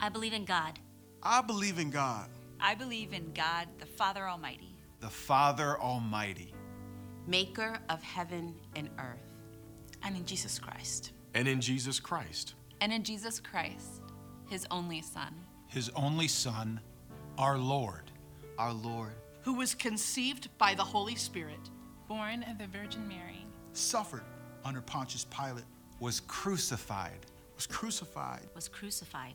I believe in God, I believe in God, I believe in God, the Father Almighty, the Father Almighty, maker of heaven and earth, and in Jesus Christ. and in Jesus Christ, and in Jesus Christ, his only Son, his only Son, our Lord, our Lord, who was conceived by the Holy Spirit, born of the Virgin Mary, suffered under Pontius Pilate, was crucified, was crucified, was crucified,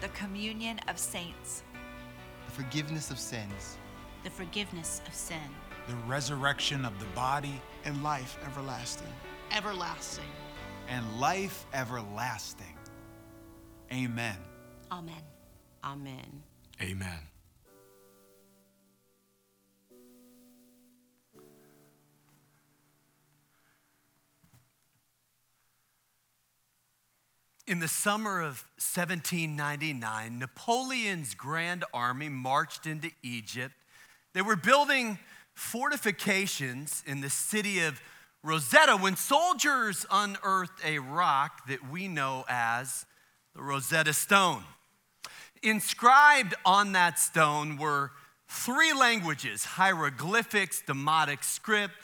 the communion of saints, the forgiveness of sins, the forgiveness of sin, the resurrection of the body, and life everlasting. everlasting. and life everlasting. Amen. Amen. Amen. Amen. In the summer of 1799, Napoleon's grand army marched into Egypt. They were building fortifications in the city of Rosetta when soldiers unearthed a rock that we know as the Rosetta Stone. Inscribed on that stone were three languages hieroglyphics, Demotic script,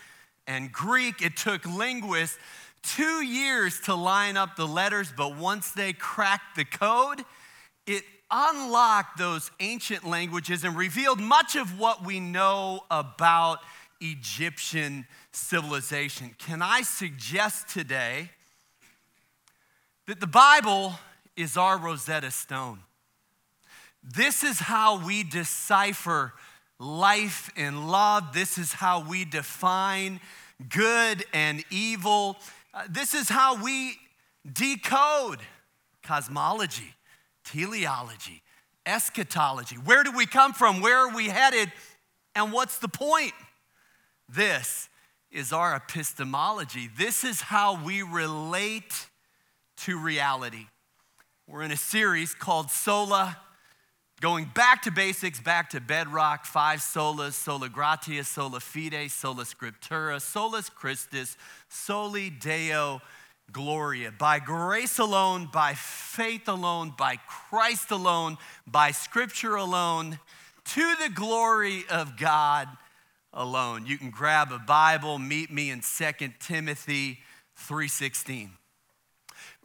and Greek. It took linguists two years to line up the letters, but once they cracked the code, it unlocked those ancient languages and revealed much of what we know about Egyptian civilization. Can I suggest today that the Bible is our Rosetta Stone? This is how we decipher life and love. This is how we define good and evil. Uh, this is how we decode cosmology, teleology, eschatology. Where do we come from? Where are we headed? And what's the point? This is our epistemology. This is how we relate to reality. We're in a series called Sola, going back to basics, back to bedrock, five solas, sola gratia, sola fide, sola scriptura, solus Christus, soli Deo gloria. By grace alone, by faith alone, by Christ alone, by scripture alone, to the glory of God alone. You can grab a Bible, meet me in 2 Timothy 3:16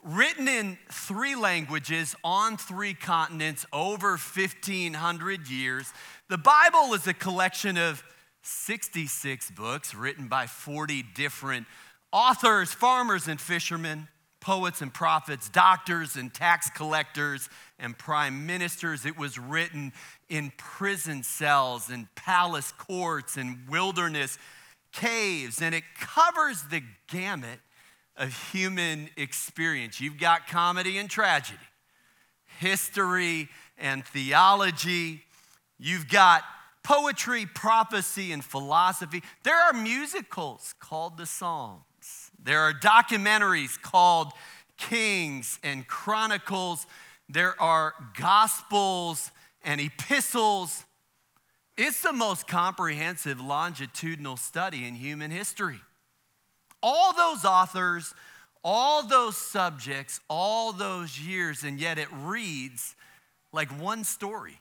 written in three languages on three continents over 1500 years. The bible is a collection of 66 books written by 40 different authors farmers and fishermen poets and prophets doctors and tax collectors and prime ministers. It was written in prison cells and palace courts and wilderness caves and it covers the gamut of human experience. You've got comedy and tragedy, history and theology. You've got poetry, prophecy, and philosophy. There are musicals called the Psalms. There are documentaries called Kings and Chronicles. There are Gospels and epistles. It's the most comprehensive longitudinal study in human history all those authors, all those subjects, all those years, and yet it reads like one story.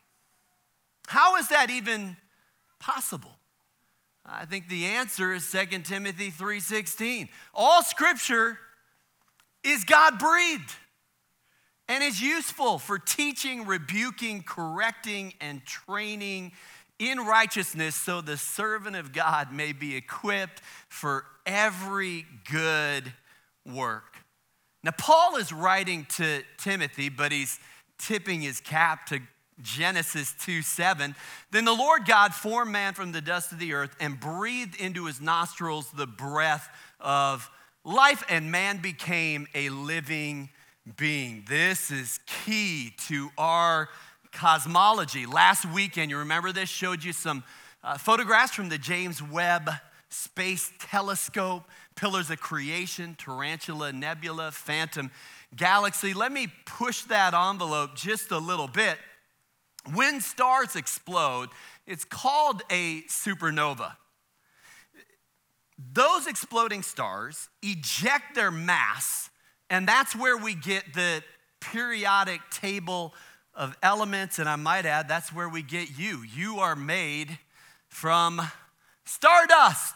How is that even possible? I think the answer is 2 Timothy 3:16. All scripture is God breathed and is useful for teaching, rebuking, correcting and training in righteousness so the servant of God may be equipped for every good work. Now, Paul is writing to Timothy, but he's tipping his cap to Genesis 2 7. Then the Lord God formed man from the dust of the earth and breathed into his nostrils the breath of life, and man became a living being. This is key to our cosmology. Last weekend, you remember this, showed you some uh, photographs from the James Webb Space Telescope, pillars of creation, tarantula nebula, phantom galaxy. Let me push that envelope just a little bit. When stars explode, it's called a supernova. Those exploding stars eject their mass, and that's where we get the periodic table of elements. And I might add, that's where we get you. You are made from stardust.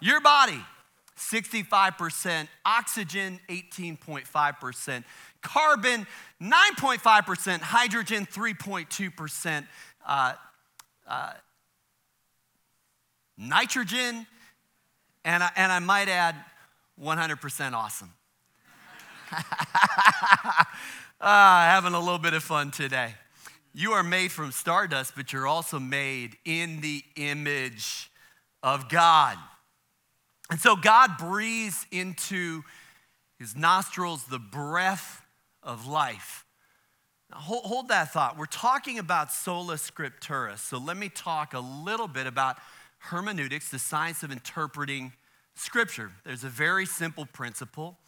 Your body, 65%, oxygen, 18.5%, carbon, 9.5%, hydrogen, 3.2%, uh, uh, nitrogen, and I, and I might add 100% awesome. ah, having a little bit of fun today. You are made from stardust, but you're also made in the image of God. And so God breathes into his nostrils the breath of life. Now, hold, hold, that thought. We're talking about sola scriptura. So let me talk a little bit about hermeneutics, the science of interpreting scripture. There's a very simple principle.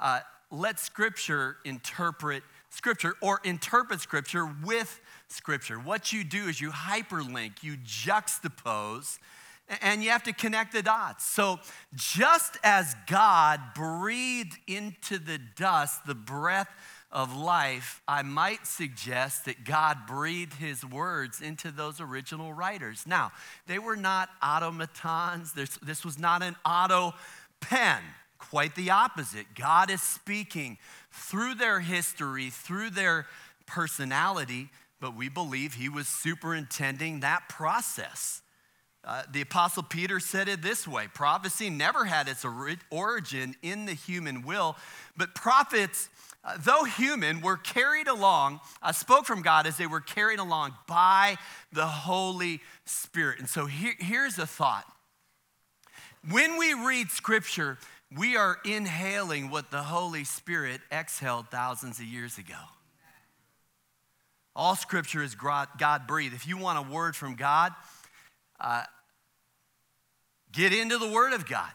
Uh, let scripture interpret scripture or interpret scripture with scripture. What you do is you hyperlink, you juxtapose and you have to connect the dots. So, just as God breathed into the dust the breath of life, I might suggest that God breathed his words into those original writers. Now, they were not automatons, this, was not an auto pen. Quite the opposite. God is speaking through their history, through their personality, but we believe he was superintending that process. Uh, the Apostle Peter said it this way prophecy never had its origin in the human will, but prophets, uh, though human, were carried along, uh, spoke from God as they were carried along by the Holy Spirit. And so here, here's a thought. When we read scripture, we are inhaling what the Holy Spirit exhaled thousands of years ago. All scripture is God breathed. If you want a word from God, uh, get into the Word of God.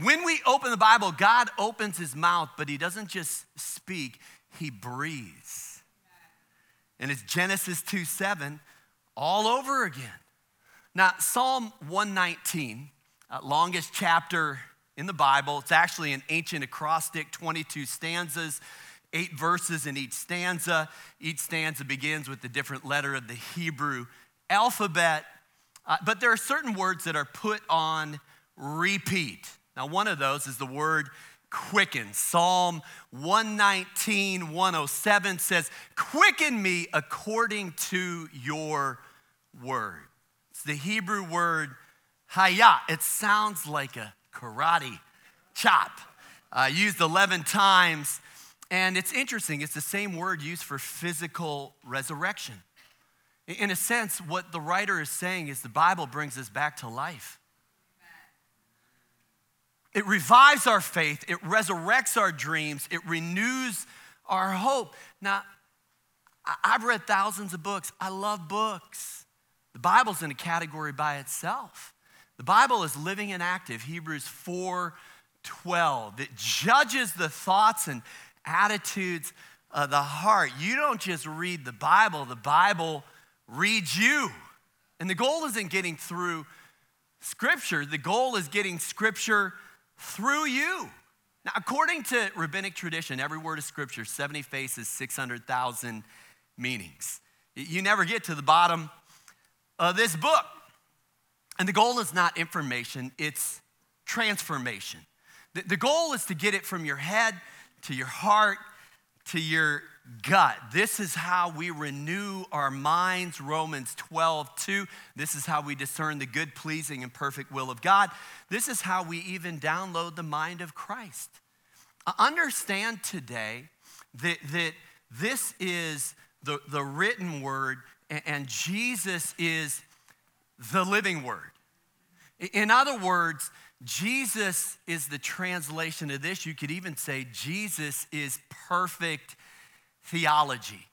When we open the Bible, God opens his mouth, but he doesn't just speak, he breathes. And it's Genesis 2 7 all over again. Now, Psalm 119, uh, longest chapter in the Bible, it's actually an ancient acrostic, 22 stanzas, eight verses in each stanza. Each stanza begins with a different letter of the Hebrew alphabet. Uh, but there are certain words that are put on repeat. Now, one of those is the word quicken. Psalm 119, 107 says, Quicken me according to your word. It's the Hebrew word hayah. It sounds like a karate chop, uh, used 11 times. And it's interesting, it's the same word used for physical resurrection. In a sense, what the writer is saying is the Bible brings us back to life. It revives our faith, it resurrects our dreams, it renews our hope. Now, I've read thousands of books. I love books. The Bible's in a category by itself. The Bible is living and active, Hebrews 4 12. It judges the thoughts and attitudes of the heart. You don't just read the Bible, the Bible reads you. And the goal isn't getting through Scripture, the goal is getting Scripture through you. Now, according to rabbinic tradition, every word of Scripture, 70 faces, 600,000 meanings. You never get to the bottom of this book. And the goal is not information, it's transformation. The, goal is to get it from your head to your heart to your gut. This is how we renew our minds, Romans 12, 2. This is how we discern the good, pleasing, and perfect will of God. This is how we even download the mind of Christ. Uh, understand today that, that this is the, the written word, and Jesus is the living word. In other words, Jesus is the translation of this. You could even say Jesus is perfect theology.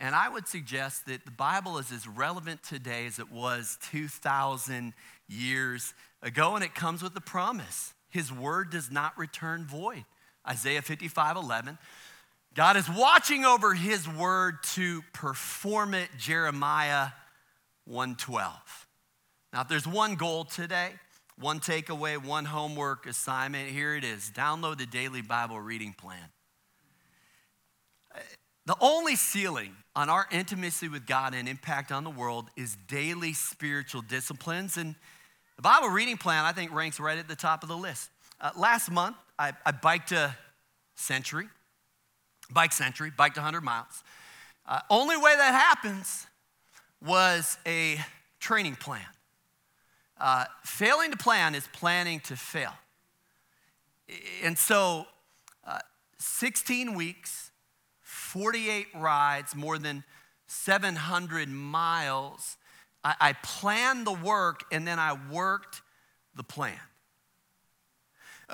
And I would suggest that the Bible is as relevant today as it was 2,000 years ago, and it comes with a promise. His word does not return void. Isaiah 55 11. God is watching over his word to perform it, Jeremiah 112. Now, if there's one goal today, one takeaway, one homework assignment, here it is download the daily Bible reading plan. The only ceiling on our intimacy with God and impact on the world is daily spiritual disciplines. And the Bible reading plan, I think, ranks right at the top of the list. Uh, last month, I, I, biked a century, bike century, biked 100 miles. Uh, only way that happens was a training plan. Uh, failing to plan is planning to fail. And so, uh, 16 weeks, 48 rides, more than 700 miles. I, I planned the work and then I worked the plan.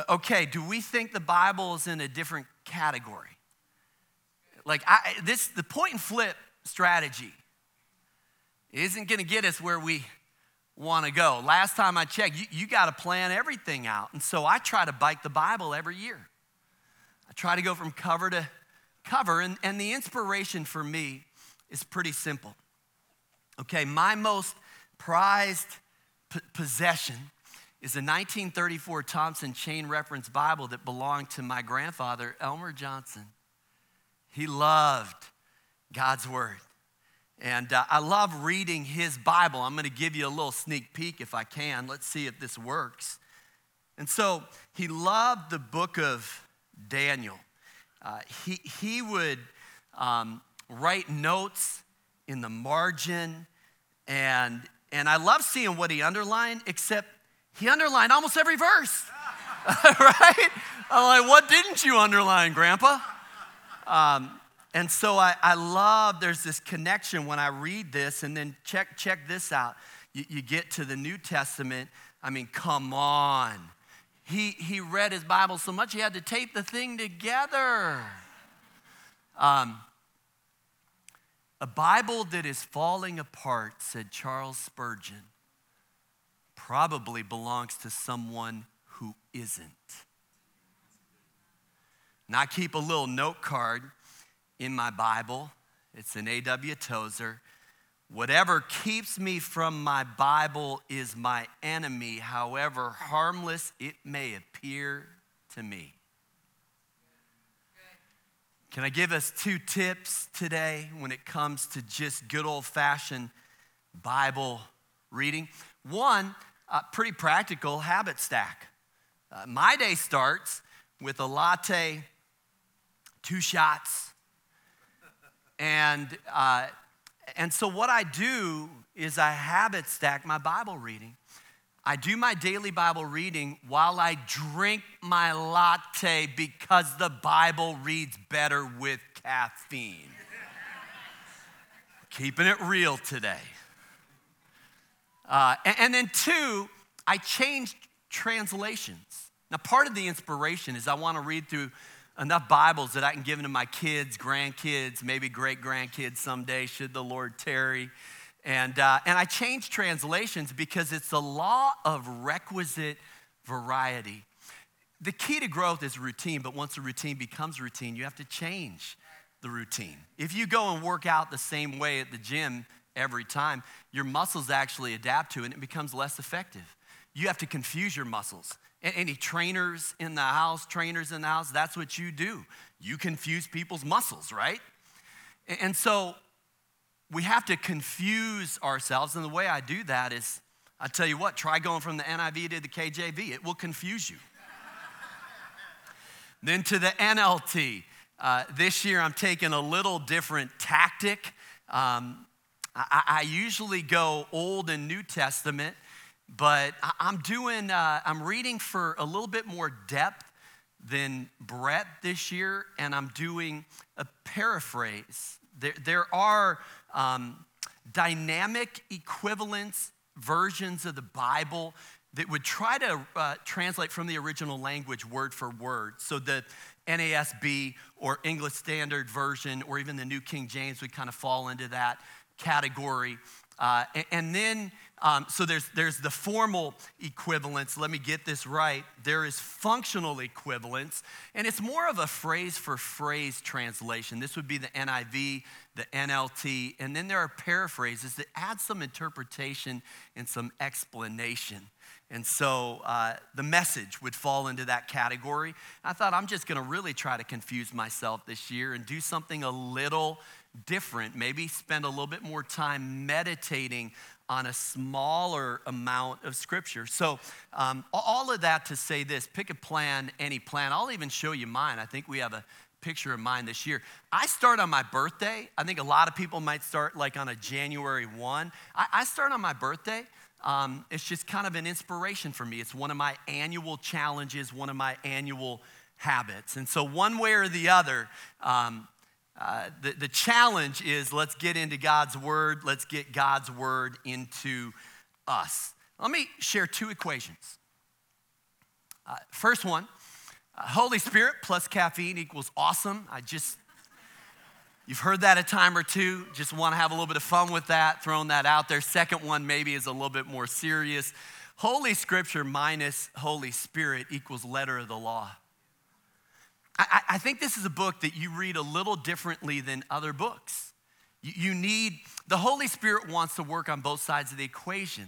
Okay, do we think the Bible is in a different category? Like I, this, the point and flip strategy isn't going to get us where we want to go. Last time I checked, you, you got to plan everything out. And so I try to bike the Bible every year. I try to go from cover to cover. And, and the inspiration for me is pretty simple. Okay, my most prized p- possession is a 1934 Thompson Chain Reference Bible that belonged to my grandfather, Elmer Johnson. He loved God's Word. And uh, I love reading his Bible. I'm going to give you a little sneak peek if I can. Let's see if this works. And so he loved the book of Daniel. Uh, he, he would um, write notes in the margin, and, and I love seeing what he underlined, except he underlined almost every verse. right? I'm like, what didn't you underline, Grandpa? Um, and so I, I love there's this connection when I read this, and then check, check this out. You, you get to the New Testament. I mean, come on. He, he read his Bible so much he had to tape the thing together. Um, a Bible that is falling apart, said Charles Spurgeon, probably belongs to someone who isn't. And I keep a little note card in my Bible. It's an A.W. Tozer. Whatever keeps me from my Bible is my enemy, however harmless it may appear to me. Can I give us two tips today when it comes to just good old fashioned Bible reading? One, uh, pretty practical habit stack. Uh, my day starts with a latte, two shots, and uh, and so, what I do is I habit stack my Bible reading. I do my daily Bible reading while I drink my latte because the Bible reads better with caffeine. Keeping it real today. Uh, and, and then, two, I changed translations. Now, part of the inspiration is I want to read through enough Bibles that I can give them to my kids, grandkids, maybe great grandkids someday, should the Lord tarry. And, uh, and I changed translations because it's the law of requisite variety. The key to growth is routine, but once the routine becomes routine, you have to change the routine. If you go and work out the same way at the gym every time, your muscles actually adapt to it and it becomes less effective. You have to confuse your muscles. Any trainers in the house, trainers in the house, that's what you do. You confuse people's muscles, right? And so we have to confuse ourselves. And the way I do that is, I tell you what, try going from the NIV to the KJV, it will confuse you. then to the NLT. Uh, this year I'm taking a little different tactic. Um, I, I usually go Old and New Testament but I'm doing, uh, I'm reading for a little bit more depth than breadth this year, and I'm doing a paraphrase. There, there are um, dynamic equivalence versions of the Bible that would try to uh, translate from the original language word for word. So the NASB or English Standard Version or even the New King James would kind of fall into that category. Uh, and, and, then, um, so there's, there's the formal equivalence. Let me get this right. There is functional equivalence, and it's more of a phrase for phrase translation. This would be the NIV, the NLT, and then there are paraphrases that add some interpretation and some explanation. And so uh, the message would fall into that category. I thought I'm just going to really try to confuse myself this year and do something a little different, maybe spend a little bit more time meditating on a smaller amount of scripture. So, um, all of that to say this pick a plan, any plan. I'll even show you mine. I think we have a picture of mine this year. I start on my birthday. I think a lot of people might start like on a January 1. I, I start on my birthday. Um, it's just kind of an inspiration for me. It's one of my annual challenges, one of my annual habits. And so, one way or the other, um, uh, the, the challenge is let's get into God's word, let's get God's word into us. Let me share two equations. Uh, first one uh, Holy Spirit plus caffeine equals awesome. I just, you've heard that a time or two, just want to have a little bit of fun with that, throwing that out there. Second one maybe is a little bit more serious. Holy Scripture minus Holy Spirit equals letter of the law. I, I, think this is a book that you read a little differently than other books. You, you need, the Holy Spirit wants to work on both sides of the equation.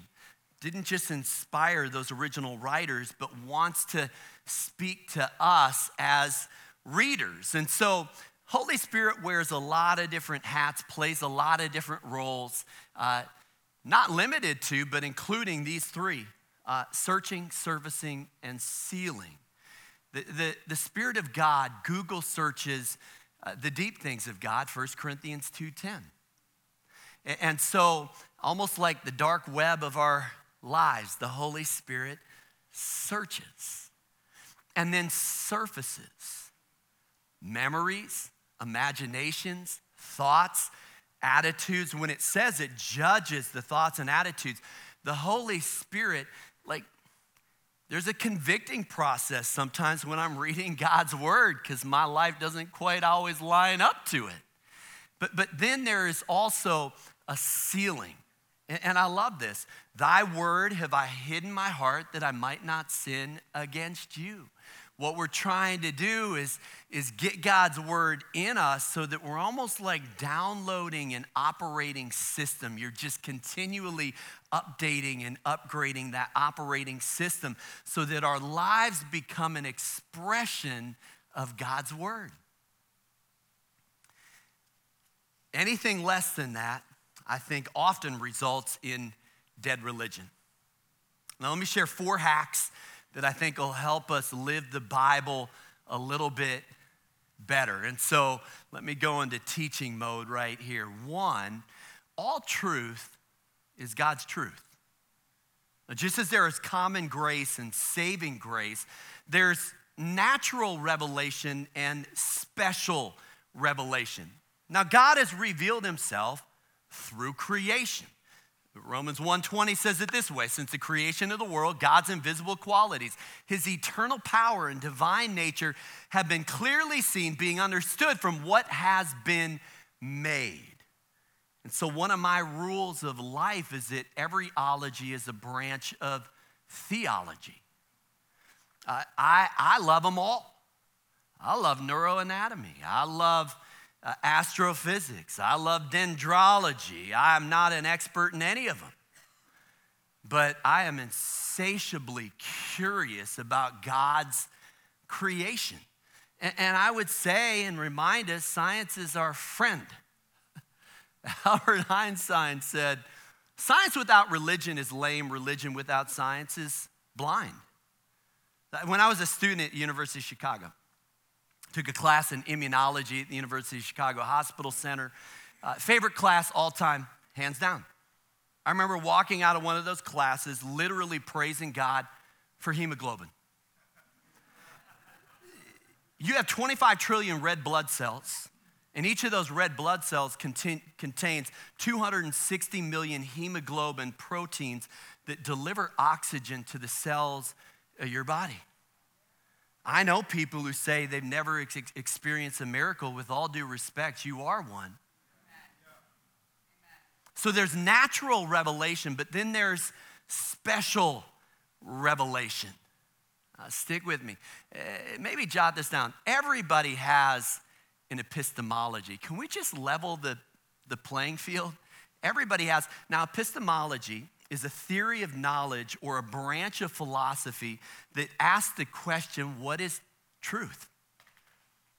Didn't just inspire those original writers, but wants to speak to us as readers. And so, Holy Spirit wears a lot of different hats, plays a lot of different roles, uh, not limited to, but including these three uh, searching, servicing, and sealing. The, the, the Spirit of God, Google searches uh, the deep things of God, 1 Corinthians 2.10. And, and so, almost like the dark web of our lives, the Holy Spirit searches and then surfaces memories, imaginations, thoughts, attitudes. When it says it judges the thoughts and attitudes, the Holy Spirit, like, there's a convicting process sometimes when I'm reading God's word because my life doesn't quite always line up to it. But, but then there is also a sealing. And, and I love this. Thy word have I hidden my heart that I might not sin against you. What we're trying to do is, is get God's word in us so that we're almost like downloading an operating system. You're just continually updating and upgrading that operating system so that our lives become an expression of God's word. Anything less than that, I think, often results in dead religion. Now, let me share four hacks that I think will help us live the Bible a little bit better. And so let me go into teaching mode right here. One, all truth is God's truth. Now, just as there is common grace and saving grace, there's natural revelation and special revelation. Now, God has revealed himself through creation. Romans 1:20 says it this way, since the creation of the world, God's invisible qualities, his eternal power and divine nature have been clearly seen being understood from what has been made. And so one of my rules of life is that every ology is a branch of theology. Uh, I, I love them all. I love neuroanatomy. I love uh, astrophysics. I love dendrology. I am not an expert in any of them. But I am insatiably curious about God's creation. And, and I would say and remind us science is our friend. Albert Einstein said, Science without religion is lame, religion without science is blind. When I was a student at University of Chicago, took a class in immunology at the University of Chicago Hospital Center. Uh, favorite class all time, hands down. I remember walking out of one of those classes literally praising God for hemoglobin. You have 25 trillion red blood cells, And each of those red blood cells contain, contains 260 million hemoglobin proteins that deliver oxygen to the cells of your body. I know people who say they've never ex- experienced a miracle. With all due respect, you are one. So there's natural revelation, but then there's special revelation. Uh, stick with me. Uh, maybe jot this down. Everybody has an epistemology. Can we just level the, the playing field? Everybody has. Now, epistemology is a theory of knowledge or a branch of philosophy that asks the question what is truth?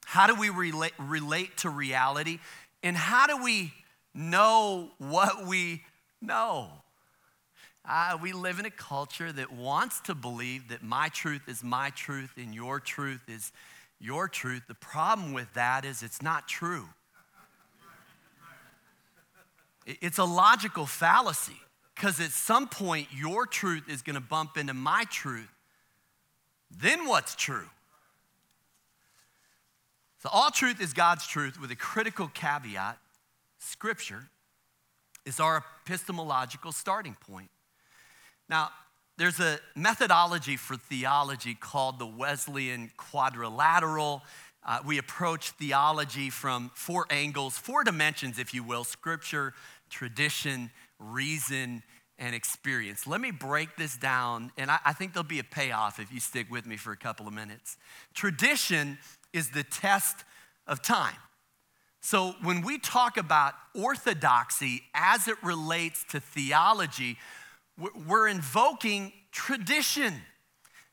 How do we relate, relate to reality? And how do we know what we know? Uh, we live in a culture that wants to believe that my truth is my truth and your truth is your truth. The problem with that is it's not true. It's a logical fallacy because at some point your truth is going to bump into my truth. Then what's true? So, all truth is God's truth with a critical caveat. Scripture is our epistemological starting point. Now, there's a methodology for theology called the Wesleyan quadrilateral. Uh, we approach theology from four angles, four dimensions, if you will scripture, tradition, reason, and experience. Let me break this down, and I, I think there'll be a payoff if you stick with me for a couple of minutes. Tradition is the test of time. So when we talk about orthodoxy as it relates to theology, we're invoking tradition.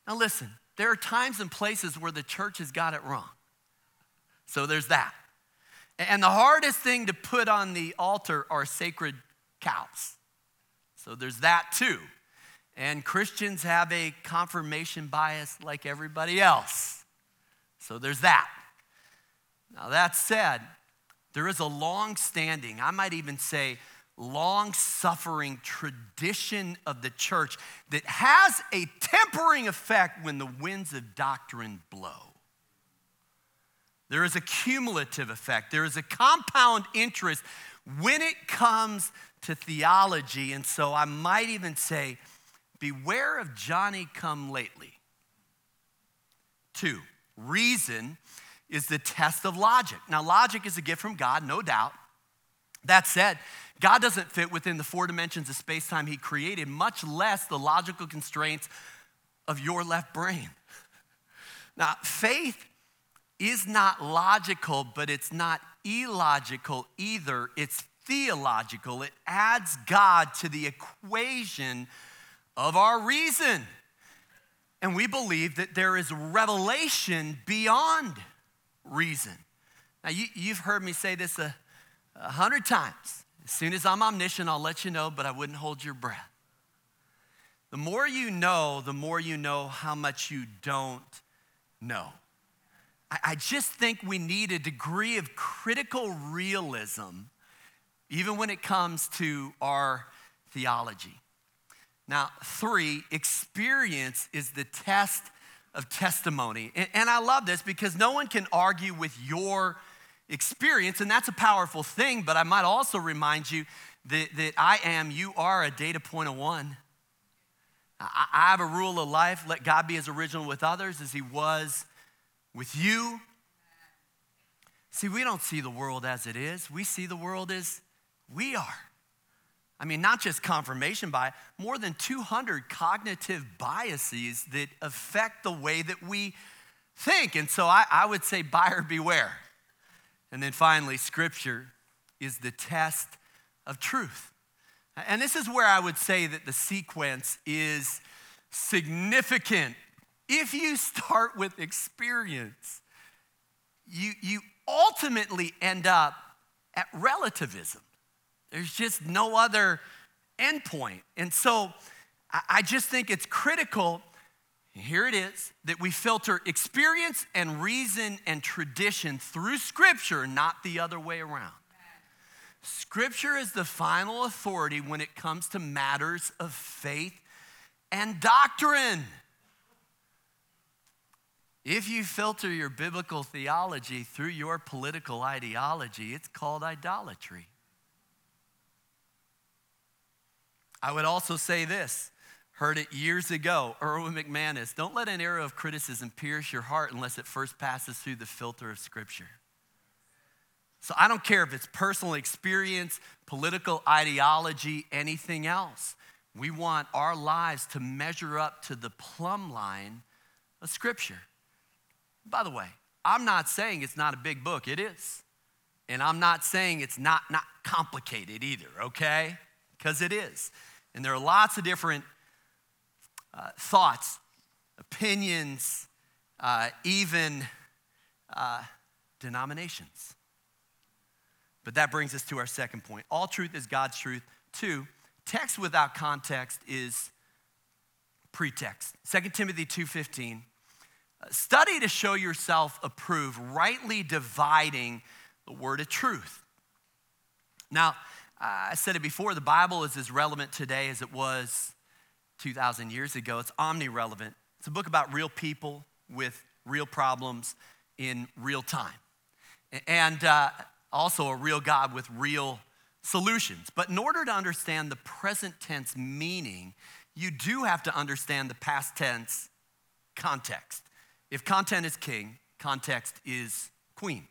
Now, listen, there are times and places where the church has got it wrong. So there's that. And the hardest thing to put on the altar are sacred cows. So there's that too. And Christians have a confirmation bias like everybody else. So there's that. Now, that said, there is a long standing, I might even say, long suffering tradition of the church that has a tempering effect when the winds of doctrine blow. There is a cumulative effect, there is a compound interest when it comes to theology. And so I might even say, beware of Johnny come lately. Two, reason is the test of logic. Now, logic is a gift from God, no doubt. That said, God doesn't fit within the four dimensions of space time He created, much less the logical constraints of your left brain. Now, faith is not logical, but it's not illogical either. It's theological, it adds God to the equation of our reason. And we believe that there is revelation beyond reason. Now, you, have heard me say this a, a hundred times. As soon as I'm omniscient, I'll let you know, but I wouldn't hold your breath. The more you know, the more you know how much you don't know. I, just think we need a degree of critical realism even when it comes to our theology. Now, three, experience is the test of testimony. And, and, I love this because no one can argue with your experience, and that's a powerful thing, but I might also remind you that, that I am, you are a data point of one. I, I have a rule of life let God be as original with others as He was with you. See, we don't see the world as it is, we see the world as we are. I mean, not just confirmation bias, more than 200 cognitive biases that affect the way that we think. And so I, I would say, buyer beware. And then finally, scripture is the test of truth. And this is where I would say that the sequence is significant. If you start with experience, you, you ultimately end up at relativism. There's just no other endpoint. And so I just think it's critical, here it is, that we filter experience and reason and tradition through Scripture, not the other way around. Scripture is the final authority when it comes to matters of faith and doctrine. If you filter your biblical theology through your political ideology, it's called idolatry. I would also say this heard it years ago, Erwin McManus don't let an arrow of criticism pierce your heart unless it first passes through the filter of Scripture. So I don't care if it's personal experience, political ideology, anything else. We want our lives to measure up to the plumb line of Scripture. By the way, I'm not saying it's not a big book, it is. And I'm not saying it's not, not complicated either, okay? Because it is. And there are lots of different uh, thoughts, opinions, uh, even uh, denominations. But that brings us to our second point. All truth is God's truth. Two, text without context is pretext. 2 Timothy 2:15. Study to show yourself approved, rightly dividing the word of truth. Now, I said it before, the Bible is as relevant today as it was 2,000 years ago. It's omni relevant. It's a book about real people with real problems in real time. And uh, also a real God with real solutions. But in order to understand the present tense meaning, you do have to understand the past tense context. If content is king, context is queen.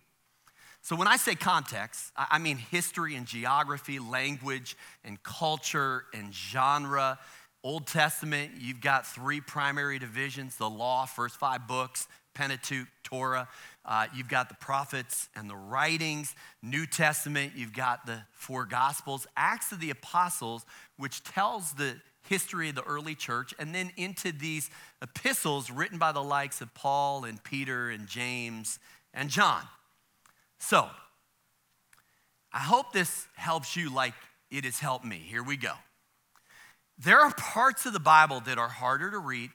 So when I say context, I mean history and geography, language and culture and genre. Old Testament, you've got three primary divisions the law, first five books, Pentateuch, Torah. Uh, you've got the prophets and the writings. New Testament, you've got the four gospels. Acts of the Apostles, which tells the history of the early church, and then into these epistles written by the likes of Paul and Peter and James and John. So, I hope this helps you like it has helped me. Here we go. There are parts of the Bible that are harder to read,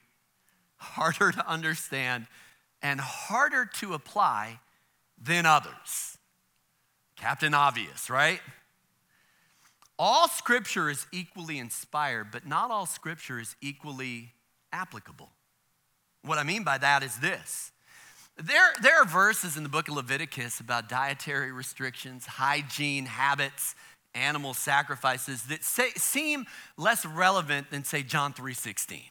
harder to understand, and harder to apply than others. Captain Obvious, right? All scripture is equally inspired, but not all scripture is equally applicable. What I mean by that is this there, there are verses in the book of Leviticus about dietary restrictions, hygiene habits, animal sacrifices that say, seem less relevant than, say, John 3.16.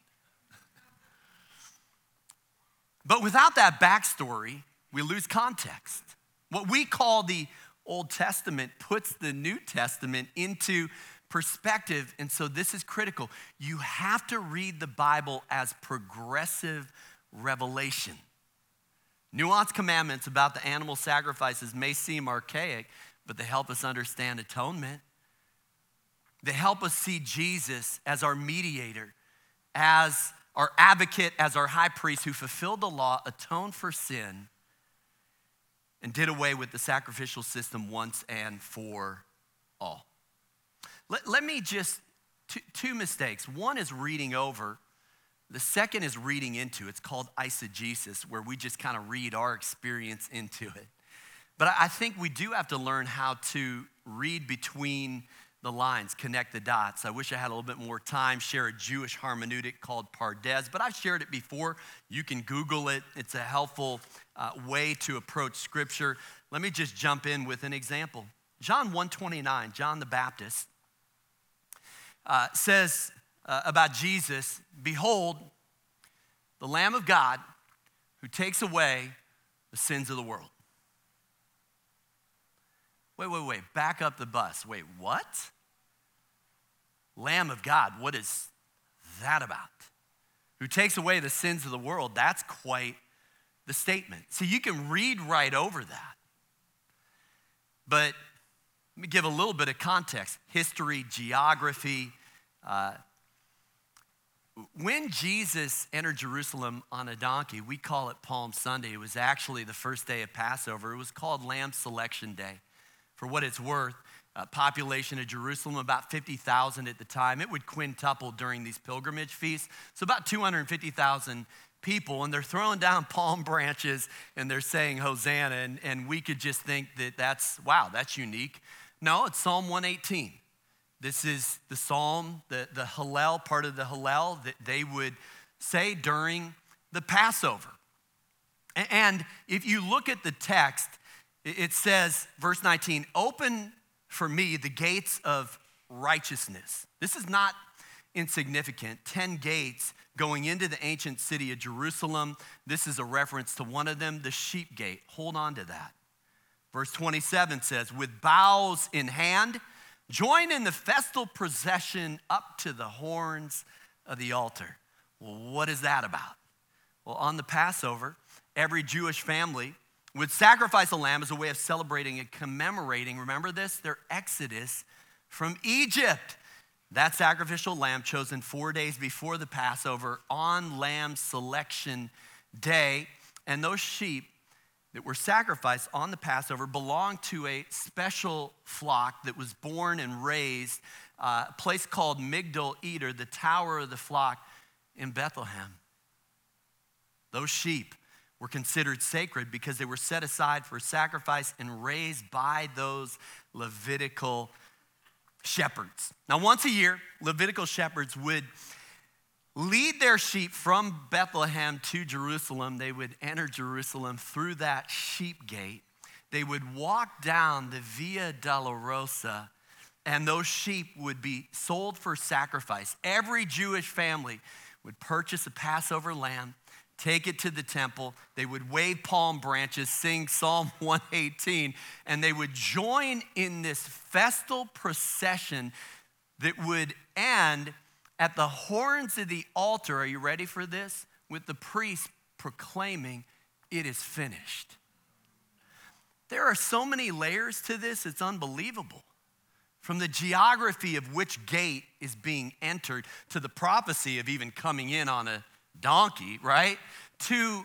But without that backstory, we lose context. What we call the Old Testament puts the New Testament into perspective. And so this is critical. You have to read the Bible as progressive revelation. Nuanced commandments about the animal sacrifices may seem archaic, but they help us understand atonement. They help us see Jesus as our mediator, as our advocate, as our high priest who fulfilled the law, atoned for sin, and did away with the sacrificial system once and for all. Let, let me just, two, two mistakes. One is reading over, the second is reading into. It's called eisegesis, where we just kind of read our experience into it. But I think we do have to learn how to read between the lines, connect the dots. I wish I had a little bit more time, share a Jewish hermeneutic called Pardes, but I've shared it before. You can Google it, it's a helpful uh, way to approach Scripture. Let me just jump in with an example. John 129, John the Baptist, uh, says uh, about Jesus Behold, the Lamb of God who takes away the sins of the world. Wait, wait, wait, back up the bus. Wait, what? Lamb of God, what is that about? Who takes away the sins of the world? That's quite the statement. So you can read right over that. But let me give a little bit of context history, geography. Uh, when Jesus entered Jerusalem on a donkey, we call it Palm Sunday. It was actually the first day of Passover. It was called Lamb Selection Day. For what it's worth, population of Jerusalem, about 50,000 at the time. It would quintuple during these pilgrimage feasts. So about 250,000 people, and they're throwing down palm branches and they're saying Hosanna. And, and we could just think that that's, wow, that's unique. No, it's Psalm 118. This is the psalm, the, the Hallel, part of the Hallel that they would say during the Passover. And if you look at the text, it says, verse 19, open for me the gates of righteousness. This is not insignificant. 10 gates going into the ancient city of Jerusalem. This is a reference to one of them, the sheep gate. Hold on to that. Verse 27 says, with boughs in hand, join in the festal procession up to the horns of the altar. Well, what is that about? Well, on the Passover, every Jewish family would sacrifice a lamb as a way of celebrating and commemorating, remember this, their exodus from Egypt. That sacrificial lamb chosen four days before the Passover on lamb selection day. And those sheep that were sacrificed on the Passover belonged to a special flock that was born and raised, uh, a place called Migdal Eder, the tower of the flock in Bethlehem. Those sheep were considered sacred because they were set aside for sacrifice and raised by those Levitical shepherds. Now, once a year, Levitical shepherds would lead their sheep from Bethlehem to Jerusalem. They would enter Jerusalem through that sheep gate. They would walk down the Via Dolorosa, and those sheep would be sold for sacrifice. Every Jewish family would purchase a Passover lamb take it to the temple. They would wave palm branches, sing Psalm 118, and they would join in this festal procession that would end at the horns of the altar. Are you ready for this? With the priest proclaiming, It is finished. There are so many layers to this, it's unbelievable. From the geography of which gate is being entered to the prophecy of even coming in on a donkey, right? To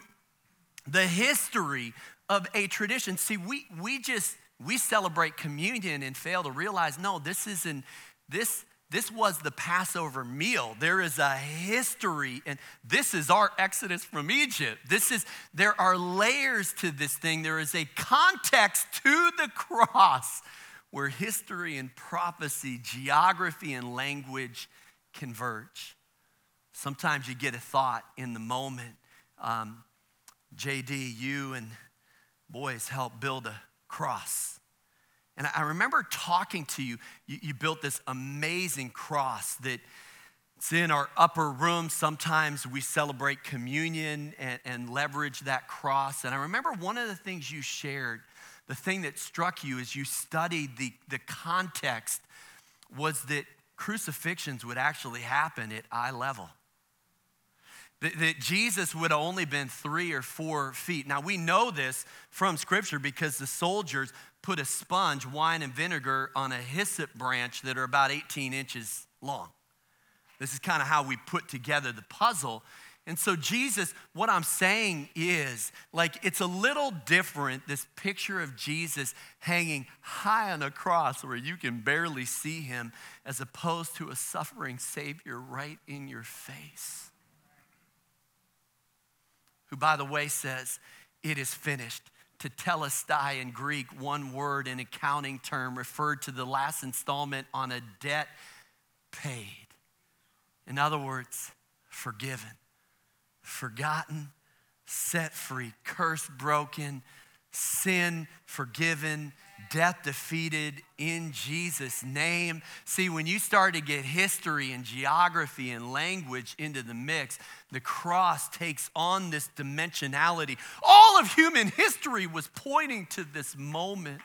the history of a tradition. See, we, we just, we celebrate communion and fail to realize, no, this isn't, this, this was the Passover meal. There is a history, and this is our exodus from Egypt. This is, there are layers to this thing. There is a context to the cross where history and prophecy, geography and language converge. Sometimes you get a thought in the moment. Um, JD, you and boys helped build a cross. And I remember talking to you. you. You, built this amazing cross that it's in our upper room. Sometimes we celebrate communion and, and leverage that cross. And I remember one of the things you shared, the thing that struck you as you studied the, the context, was that crucifixions would actually happen at eye level that, Jesus would have only been three or four feet. Now, we know this from Scripture because the soldiers put a sponge, wine, and vinegar on a hyssop branch that are about 18 inches long. This is kind of how we put together the puzzle. And so, Jesus, what I'm saying is, like, it's a little different, this picture of Jesus hanging high on a cross where you can barely see him, as opposed to a suffering Savior right in your face who, by the way, says, It is finished. Tetelestai in Greek, one word in accounting term, referred to the last installment on a debt paid. In other words, forgiven, forgotten, set free, curse broken, sin forgiven, death defeated in Jesus' name. See, when you start to get history and geography and language into the mix, the cross takes on this dimensionality. All of human history was pointing to this moment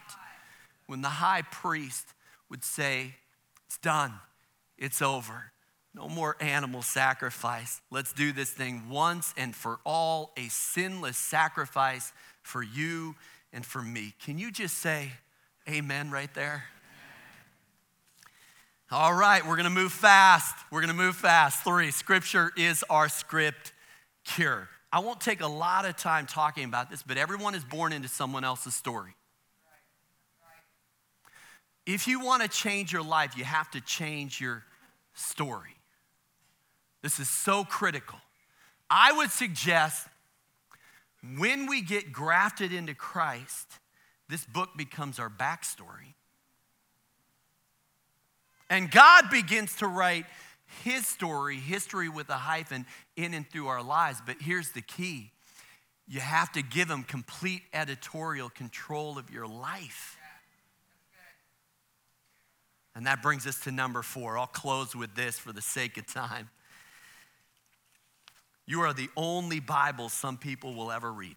when the high priest would say, It's done, it's over. No more animal sacrifice. Let's do this thing once and for all, a sinless sacrifice for you and for me. Can you just say, Amen right there. All right, we're to move fast. We're to move fast. Three, scripture is our script cure. I won't take a lot of time talking about this, but everyone is born into someone else's story. If you want to change your life, you have to change your story. This is so critical. I would suggest when we get grafted into Christ, this book becomes our backstory. And God begins to write his story, history with a hyphen, in and through our lives. But here's the key you have to give him complete editorial control of your life. And that brings us to number four. I'll close with this for the sake of time. You are the only Bible some people will ever read.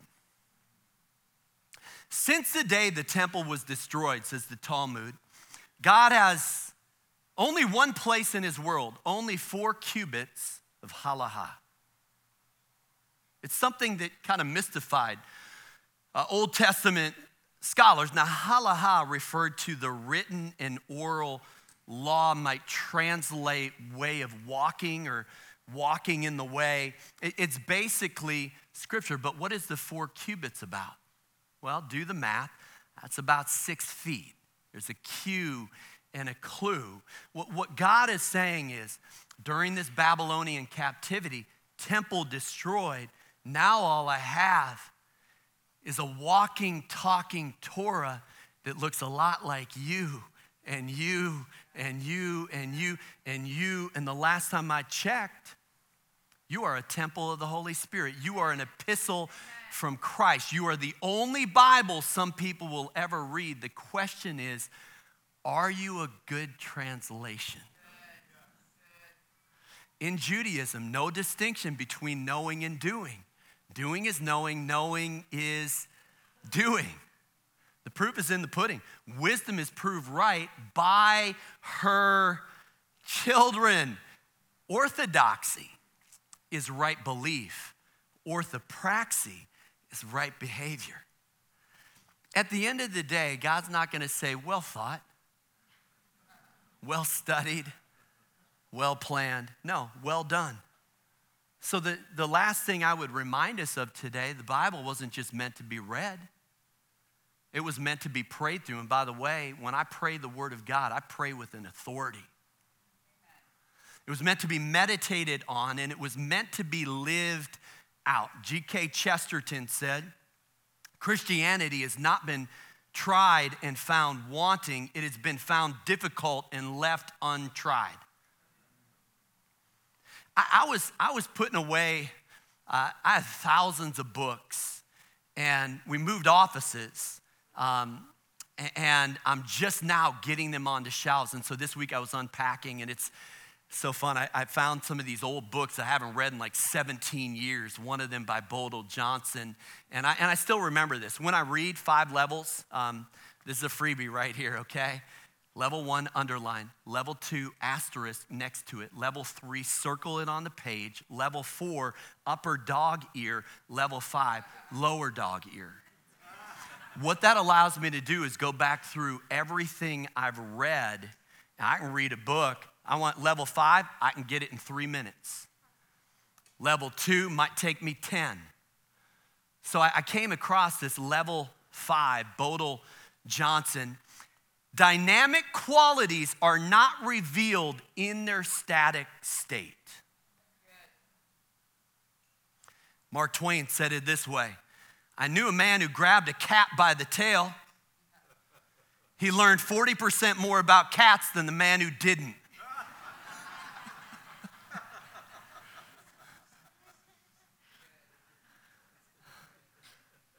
Since the day the temple was destroyed, says the Talmud, God has only one place in his world, only four cubits of halacha. It's something that kind of mystified uh, Old Testament scholars. Now, halacha referred to the written and oral law, might translate way of walking or walking in the way. It's basically scripture. But what is the four cubits about? Well, do the math. That's about six feet. There's a cue and a clue. What, what God is saying is during this Babylonian captivity, temple destroyed, now all I have is a walking, talking Torah that looks a lot like you and you and you and you and you. And the last time I checked, you are a temple of the Holy Spirit. You are an epistle from Christ. You are the only Bible some people will ever read. The question is are you a good translation? In Judaism, no distinction between knowing and doing. Doing is knowing, knowing is doing. The proof is in the pudding. Wisdom is proved right by her children. Orthodoxy is right belief, orthopraxy is right behavior. At the end of the day, God's not going to say, well thought, well studied, well planned. No, well done. So, the, the last thing I would remind us of today the Bible wasn't just meant to be read, it was meant to be prayed through. And by the way, when I pray the Word of God, I pray with an authority. It was meant to be meditated on and it was meant to be lived out. G.K. Chesterton said Christianity has not been tried and found wanting, it has been found difficult and left untried. I, I was, I was putting away, uh, I had thousands of books, and we moved offices. Um, and I'm just now getting them onto shelves. And so this week I was unpacking, and it's so fun. I, I, found some of these old books I haven't read in like 17 years, one of them by Bodal Johnson. And I, and I still remember this. When I read Five Levels, um, this is a freebie right here, okay? Level one, underline. Level two, asterisk next to it. Level three, circle it on the page. Level four, upper dog ear. Level five, lower dog ear. What that allows me to do is go back through everything I've read. I can read a book I want level five, I can get it in three minutes. Level two might take me 10. So I, I came across this level five, Bodal Johnson. Dynamic qualities are not revealed in their static state. Mark Twain said it this way I knew a man who grabbed a cat by the tail. He learned 40% more about cats than the man who didn't.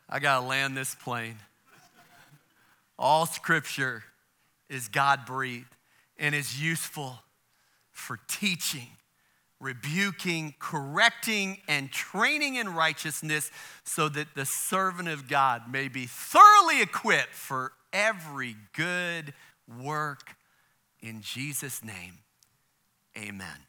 I got to land this plane. All scripture is God breathed and is useful for teaching, rebuking, correcting, and training in righteousness so that the servant of God may be thoroughly equipped for every good work. In Jesus' name, amen.